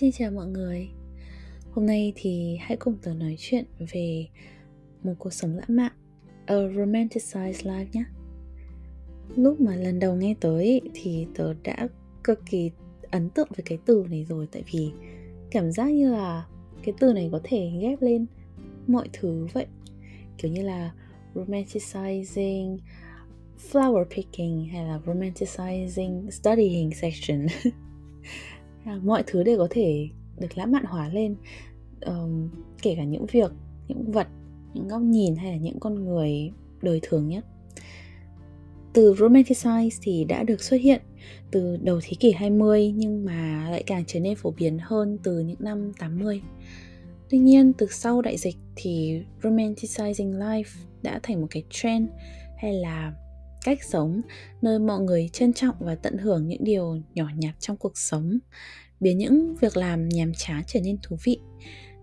Xin chào mọi người. Hôm nay thì hãy cùng tớ nói chuyện về một cuộc sống lãng mạn, A romanticized life nhé. Lúc mà lần đầu nghe tới thì tớ đã cực kỳ ấn tượng với cái từ này rồi, Tại vì cảm giác như là cái từ này có thể ghép lên mọi thứ vậy. Kiểu như là romanticizing, flower picking hay là romanticizing studying section. À, mọi thứ đều có thể được lãng mạn hóa lên um, kể cả những việc những vật những góc nhìn hay là những con người đời thường nhất từ romanticize thì đã được xuất hiện từ đầu thế kỷ 20 nhưng mà lại càng trở nên phổ biến hơn từ những năm 80. Tuy nhiên, từ sau đại dịch thì romanticizing life đã thành một cái trend hay là cách sống, nơi mọi người trân trọng và tận hưởng những điều nhỏ nhặt trong cuộc sống. Biến những việc làm nhàm chán trở nên thú vị,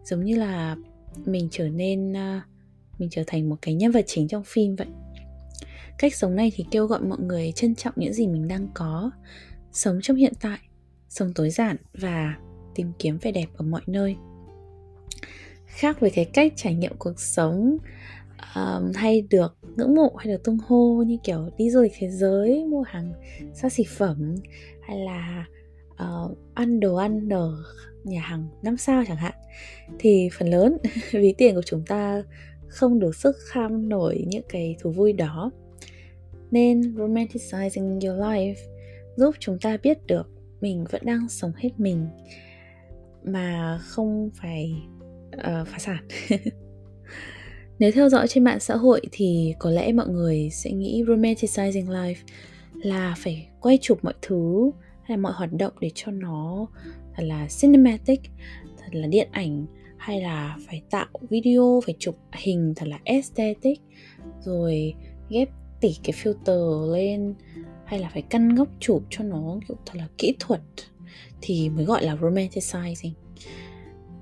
giống như là mình trở nên à, mình trở thành một cái nhân vật chính trong phim vậy. Cách sống này thì kêu gọi mọi người trân trọng những gì mình đang có, sống trong hiện tại, sống tối giản và tìm kiếm vẻ đẹp ở mọi nơi. Khác với cái cách trải nghiệm cuộc sống um, hay được ngưỡng mộ hay được tung hô như kiểu đi du lịch thế giới mua hàng xa xỉ phẩm hay là uh, ăn đồ ăn ở nhà hàng năm sao chẳng hạn thì phần lớn ví tiền của chúng ta không đủ sức kham nổi những cái thú vui đó. Nên romanticizing your life giúp chúng ta biết được mình vẫn đang sống hết mình mà không phải uh, phá sản. Nếu theo dõi trên mạng xã hội thì có lẽ mọi người sẽ nghĩ romanticizing life là phải quay chụp mọi thứ hay là mọi hoạt động để cho nó thật là cinematic, thật là điện ảnh hay là phải tạo video, phải chụp hình thật là aesthetic rồi ghép tỉ cái filter lên hay là phải căn góc chụp cho nó kiểu thật là kỹ thuật thì mới gọi là romanticizing.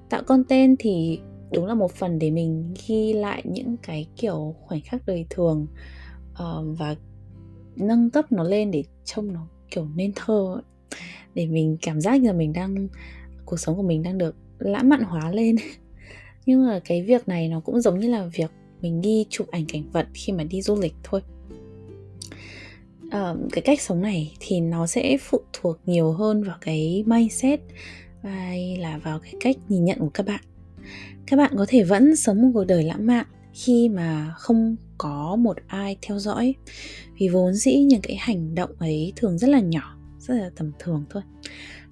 Tạo content thì đúng là một phần để mình ghi lại những cái kiểu khoảnh khắc đời thường uh, và nâng cấp nó lên để trông nó kiểu nên thơ để mình cảm giác như là mình đang cuộc sống của mình đang được lãng mạn hóa lên. Nhưng mà cái việc này nó cũng giống như là việc mình đi chụp ảnh cảnh vật khi mà đi du lịch thôi. Uh, cái cách sống này thì nó sẽ phụ thuộc nhiều hơn vào cái mindset hay là vào cái cách nhìn nhận của các bạn các bạn có thể vẫn sống một cuộc đời lãng mạn khi mà không có một ai theo dõi. Vì vốn dĩ những cái hành động ấy thường rất là nhỏ rất là tầm thường thôi.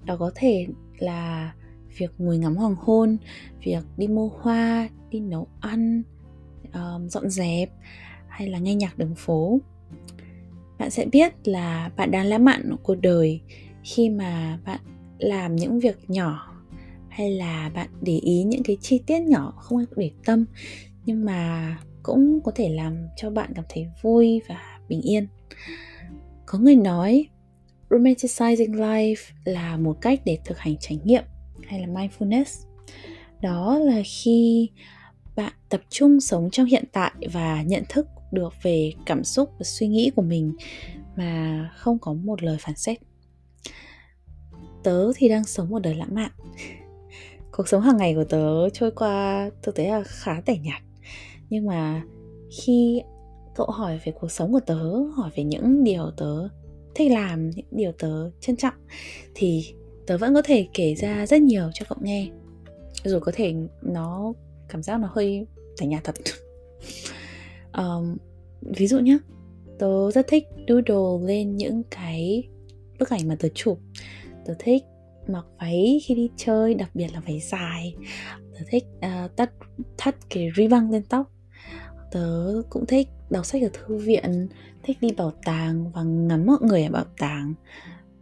Đó có thể là việc ngồi ngắm hoàng hôn việc đi mua hoa đi nấu ăn um, dọn dẹp hay là nghe nhạc đường phố. Bạn sẽ biết là bạn đang lãng mạn cuộc đời khi mà bạn làm những việc nhỏ hay là bạn để ý những cái chi tiết nhỏ không ai để tâm, nhưng mà cũng có thể làm cho bạn cảm thấy vui và bình yên. Có người nói, romanticizing life là một cách để thực hành trải nghiệm hay là mindfulness. Đó là khi bạn tập trung sống trong hiện tại và nhận thức được về cảm xúc và suy nghĩ của mình mà không có một lời phản xét. Tớ thì đang sống một đời lãng mạn cuộc sống hàng ngày của tớ trôi qua thực tế là khá tẻ nhạt. Nhưng mà khi cậu hỏi về cuộc sống của tớ hỏi về những điều tớ thích làm những điều tớ trân trọng thì tớ vẫn có thể kể ra rất nhiều cho cậu nghe. Dù có thể nó cảm giác nó hơi tẻ nhạt thật. Um, ví dụ nhé tớ rất thích doodle lên những cái bức ảnh mà tớ chụp. Tớ thích mặc váy khi đi chơi đặc biệt là váy dài. Tớ thích ờ, uh, tắt thắt cái ribbon lên tóc. Tớ cũng thích đọc sách ở thư viện thích đi bảo tàng và ngắm mọi người ở bảo tàng.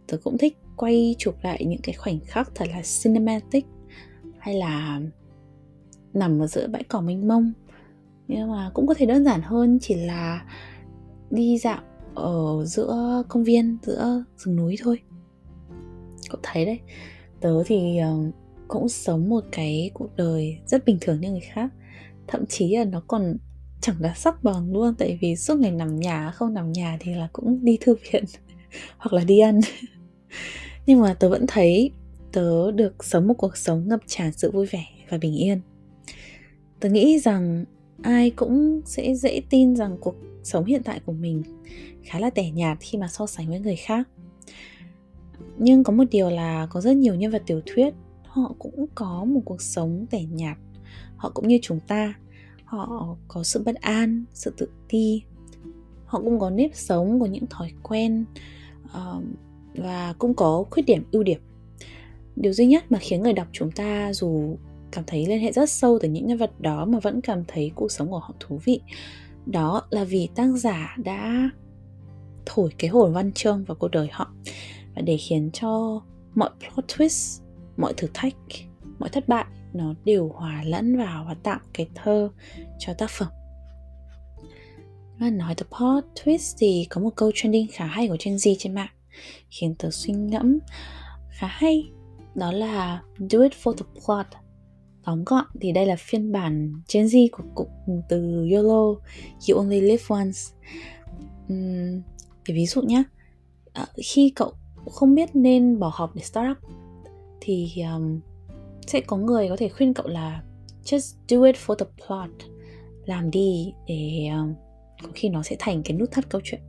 Tớ cũng thích quay chụp lại những cái khoảnh khắc thật là cinematic hay là nằm ở giữa bãi cỏ mênh mông. Nhưng mà cũng có thể đơn giản hơn chỉ là đi dạo ở giữa công viên giữa rừng núi thôi cậu thấy đấy. Tớ thì uh, cũng sống một cái cuộc đời rất bình thường như người khác. Thậm chí là nó còn chẳng là sắc bằng luôn tại vì suốt ngày nằm nhà không nằm nhà thì là cũng đi thư viện hoặc là đi ăn. Nhưng mà tớ vẫn thấy tớ được sống một cuộc sống ngập tràn sự vui vẻ và bình yên. Tớ nghĩ rằng ai cũng sẽ dễ tin rằng cuộc sống hiện tại của mình khá là tẻ nhạt khi mà so sánh với người khác nhưng có một điều là có rất nhiều nhân vật tiểu thuyết, họ cũng có một cuộc sống tẻ nhạt. Họ cũng như chúng ta, họ có sự bất an, sự tự ti. Họ cũng có nếp sống, có những thói quen và cũng có khuyết điểm, ưu điểm. Điều duy nhất mà khiến người đọc chúng ta dù cảm thấy liên hệ rất sâu từ những nhân vật đó mà vẫn cảm thấy cuộc sống của họ thú vị, đó là vì tác giả đã thổi cái hồn văn chương vào cuộc đời họ và để khiến cho mọi plot twist mọi thử thách mọi thất bại nó đều hòa lẫn vào và tạo cái thơ cho tác phẩm. Và nói tới plot twist thì có một câu trending khá hay của Gen Z trên mạng khiến tớ suy ngẫm khá hay. Đó là do it for the plot. Tóm gọn thì đây là phiên bản Gen Z của cụm từ YOLO You only live once. Uhm, để ví dụ nhé à, ờ, khi cậu không biết nên bỏ học để start up. Thì um, sẽ có người có thể khuyên cậu là just do it for the plot làm đi để um, có khi nó sẽ thành cái nút thắt câu chuyện.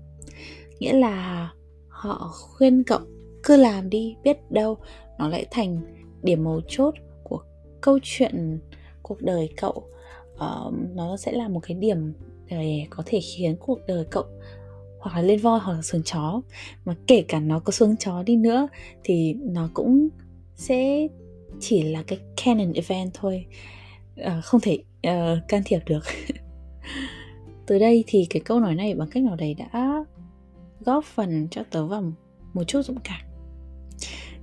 Nghĩa là họ khuyên cậu cứ làm đi biết đâu nó lại thành điểm mấu chốt của câu chuyện cuộc đời cậu. Uh, nó sẽ là một cái điểm để có thể khiến cuộc đời cậu hoặc là lên voi hoặc là sườn chó. Mà kể cả nó có xuống chó đi nữa thì nó cũng sẽ chỉ là cái canon event thôi. À, không thể uh, can thiệp được. Từ đây thì cái câu nói này bằng cách nào đấy đã góp phần cho tớ vào một chút dũng cảm.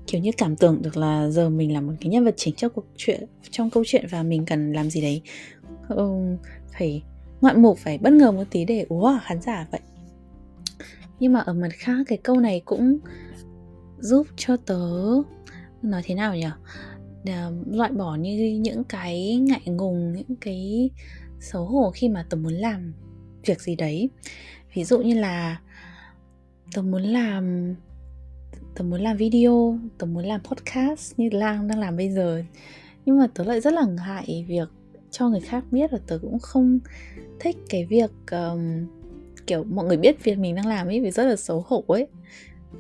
Kiểu như cảm tưởng được là giờ mình là một cái nhân vật chính trong cuộc chuyện trong câu chuyện và mình cần làm gì đấy. Ừ, phải ngoạn mục phải bất ngờ một tí để wow khán giả vậy nhưng mà ở mặt khác cái câu này cũng giúp cho tớ nói thế nào nhỉ? Loại bỏ như những cái ngại ngùng những cái xấu hổ khi mà tớ muốn làm việc gì đấy. Ví dụ như là tớ muốn làm tớ muốn làm video tớ muốn làm podcast như lang đang làm bây giờ. Nhưng mà tớ lại rất là ngại việc cho người khác biết và tớ cũng không thích cái việc um, kiểu mọi người biết việc mình đang làm ấy vì rất là xấu hổ ấy.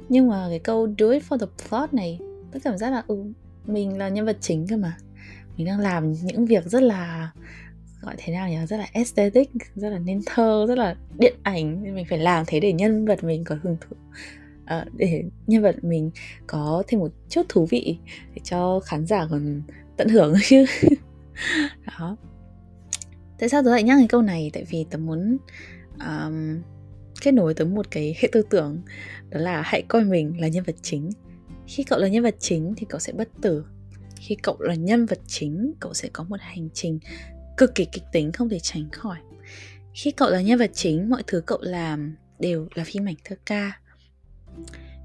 Nhưng mà cái câu do it for the plot này tôi cảm giác là ừ mình là nhân vật chính cơ mà. Mình đang làm những việc rất là gọi thế nào nhỉ rất là aesthetic rất là nên thơ rất là điện ảnh. Nên mình phải làm thế để nhân vật mình có hưởng thụ à, ờ, để nhân vật mình có thêm một chút thú vị để cho khán giả còn tận hưởng chứ. Đó. Tại sao tớ lại nhắc cái câu này? Tại vì tớ muốn um, kết nối tới một cái hệ tư tưởng đó là hãy coi mình là nhân vật chính. Khi cậu là nhân vật chính thì cậu sẽ bất tử. Khi cậu là nhân vật chính cậu sẽ có một hành trình cực kỳ kịch tính không thể tránh khỏi. Khi cậu là nhân vật chính mọi thứ cậu làm đều là phim ảnh thơ ca.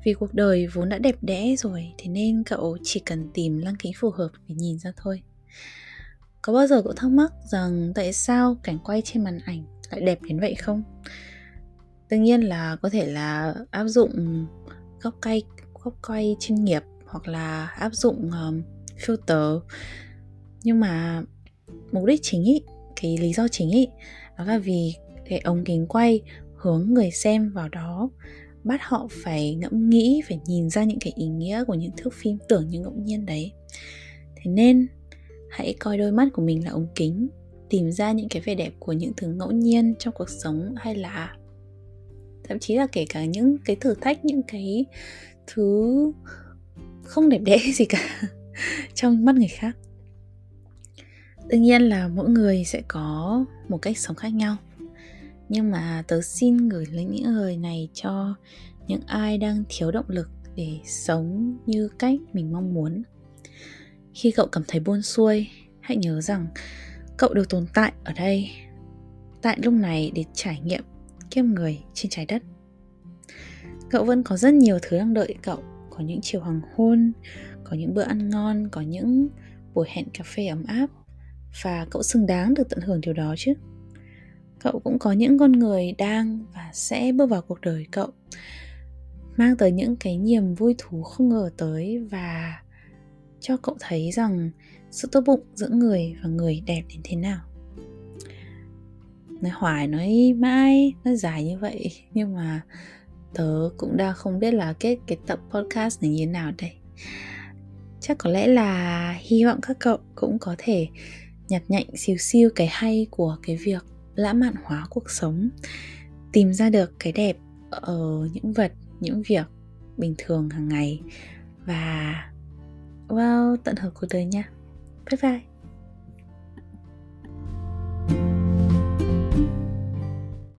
Vì cuộc đời vốn đã đẹp đẽ rồi thế nên cậu chỉ cần tìm lăng kính phù hợp để nhìn ra thôi. Có bao giờ cậu thắc mắc rằng tại sao cảnh quay trên màn ảnh lại đẹp đến vậy không? Đương nhiên là có thể là áp dụng góc quay góc quay chuyên nghiệp hoặc là áp dụng um, filter. Nhưng mà mục đích chính ý cái lý do chính ý đó là vì cái ống kính quay hướng người xem vào đó bắt họ phải ngẫm nghĩ phải nhìn ra những cái ý nghĩa của những thước phim tưởng như ngẫu nhiên đấy. Thế nên hãy coi đôi mắt của mình là ống kính tìm ra những cái vẻ đẹp của những thứ ngẫu nhiên trong cuộc sống hay là thậm chí là kể cả những cái thử thách, những cái thứ không đẹp đẽ gì cả trong mắt người khác. Đương nhiên là mỗi người sẽ có một cách sống khác nhau. Nhưng mà tớ xin gửi lấy những lời này cho những ai đang thiếu động lực để sống như cách mình mong muốn. Khi cậu cảm thấy buôn xuôi, hãy nhớ rằng cậu được tồn tại ở đây. Tại lúc này để trải nghiệm kiếp người trên trái đất. Cậu vẫn có rất nhiều thứ đang đợi cậu. Có những chiều hoàng hôn, có những bữa ăn ngon, có những buổi hẹn cà phê ấm áp. Và cậu xứng đáng được tận hưởng điều đó chứ. Cậu cũng có những con người đang và sẽ bước vào cuộc đời cậu, mang tới những cái niềm vui thú không ngờ tới và cho cậu thấy rằng sự tốt bụng giữa người và người đẹp đến thế nào. Nói hoài, nói mãi, nói dài như vậy, nhưng mà tớ cũng đang không biết là kết cái tập podcast này như thế nào đây. Chắc có lẽ là hy vọng các cậu cũng có thể nhặt nhạnh xìu xiu cái hay của cái việc lãng mạn hóa cuộc sống, tìm ra được cái đẹp ở những vật, những việc bình thường hàng ngày và wow tận hưởng cuộc đời nha. Bye bye.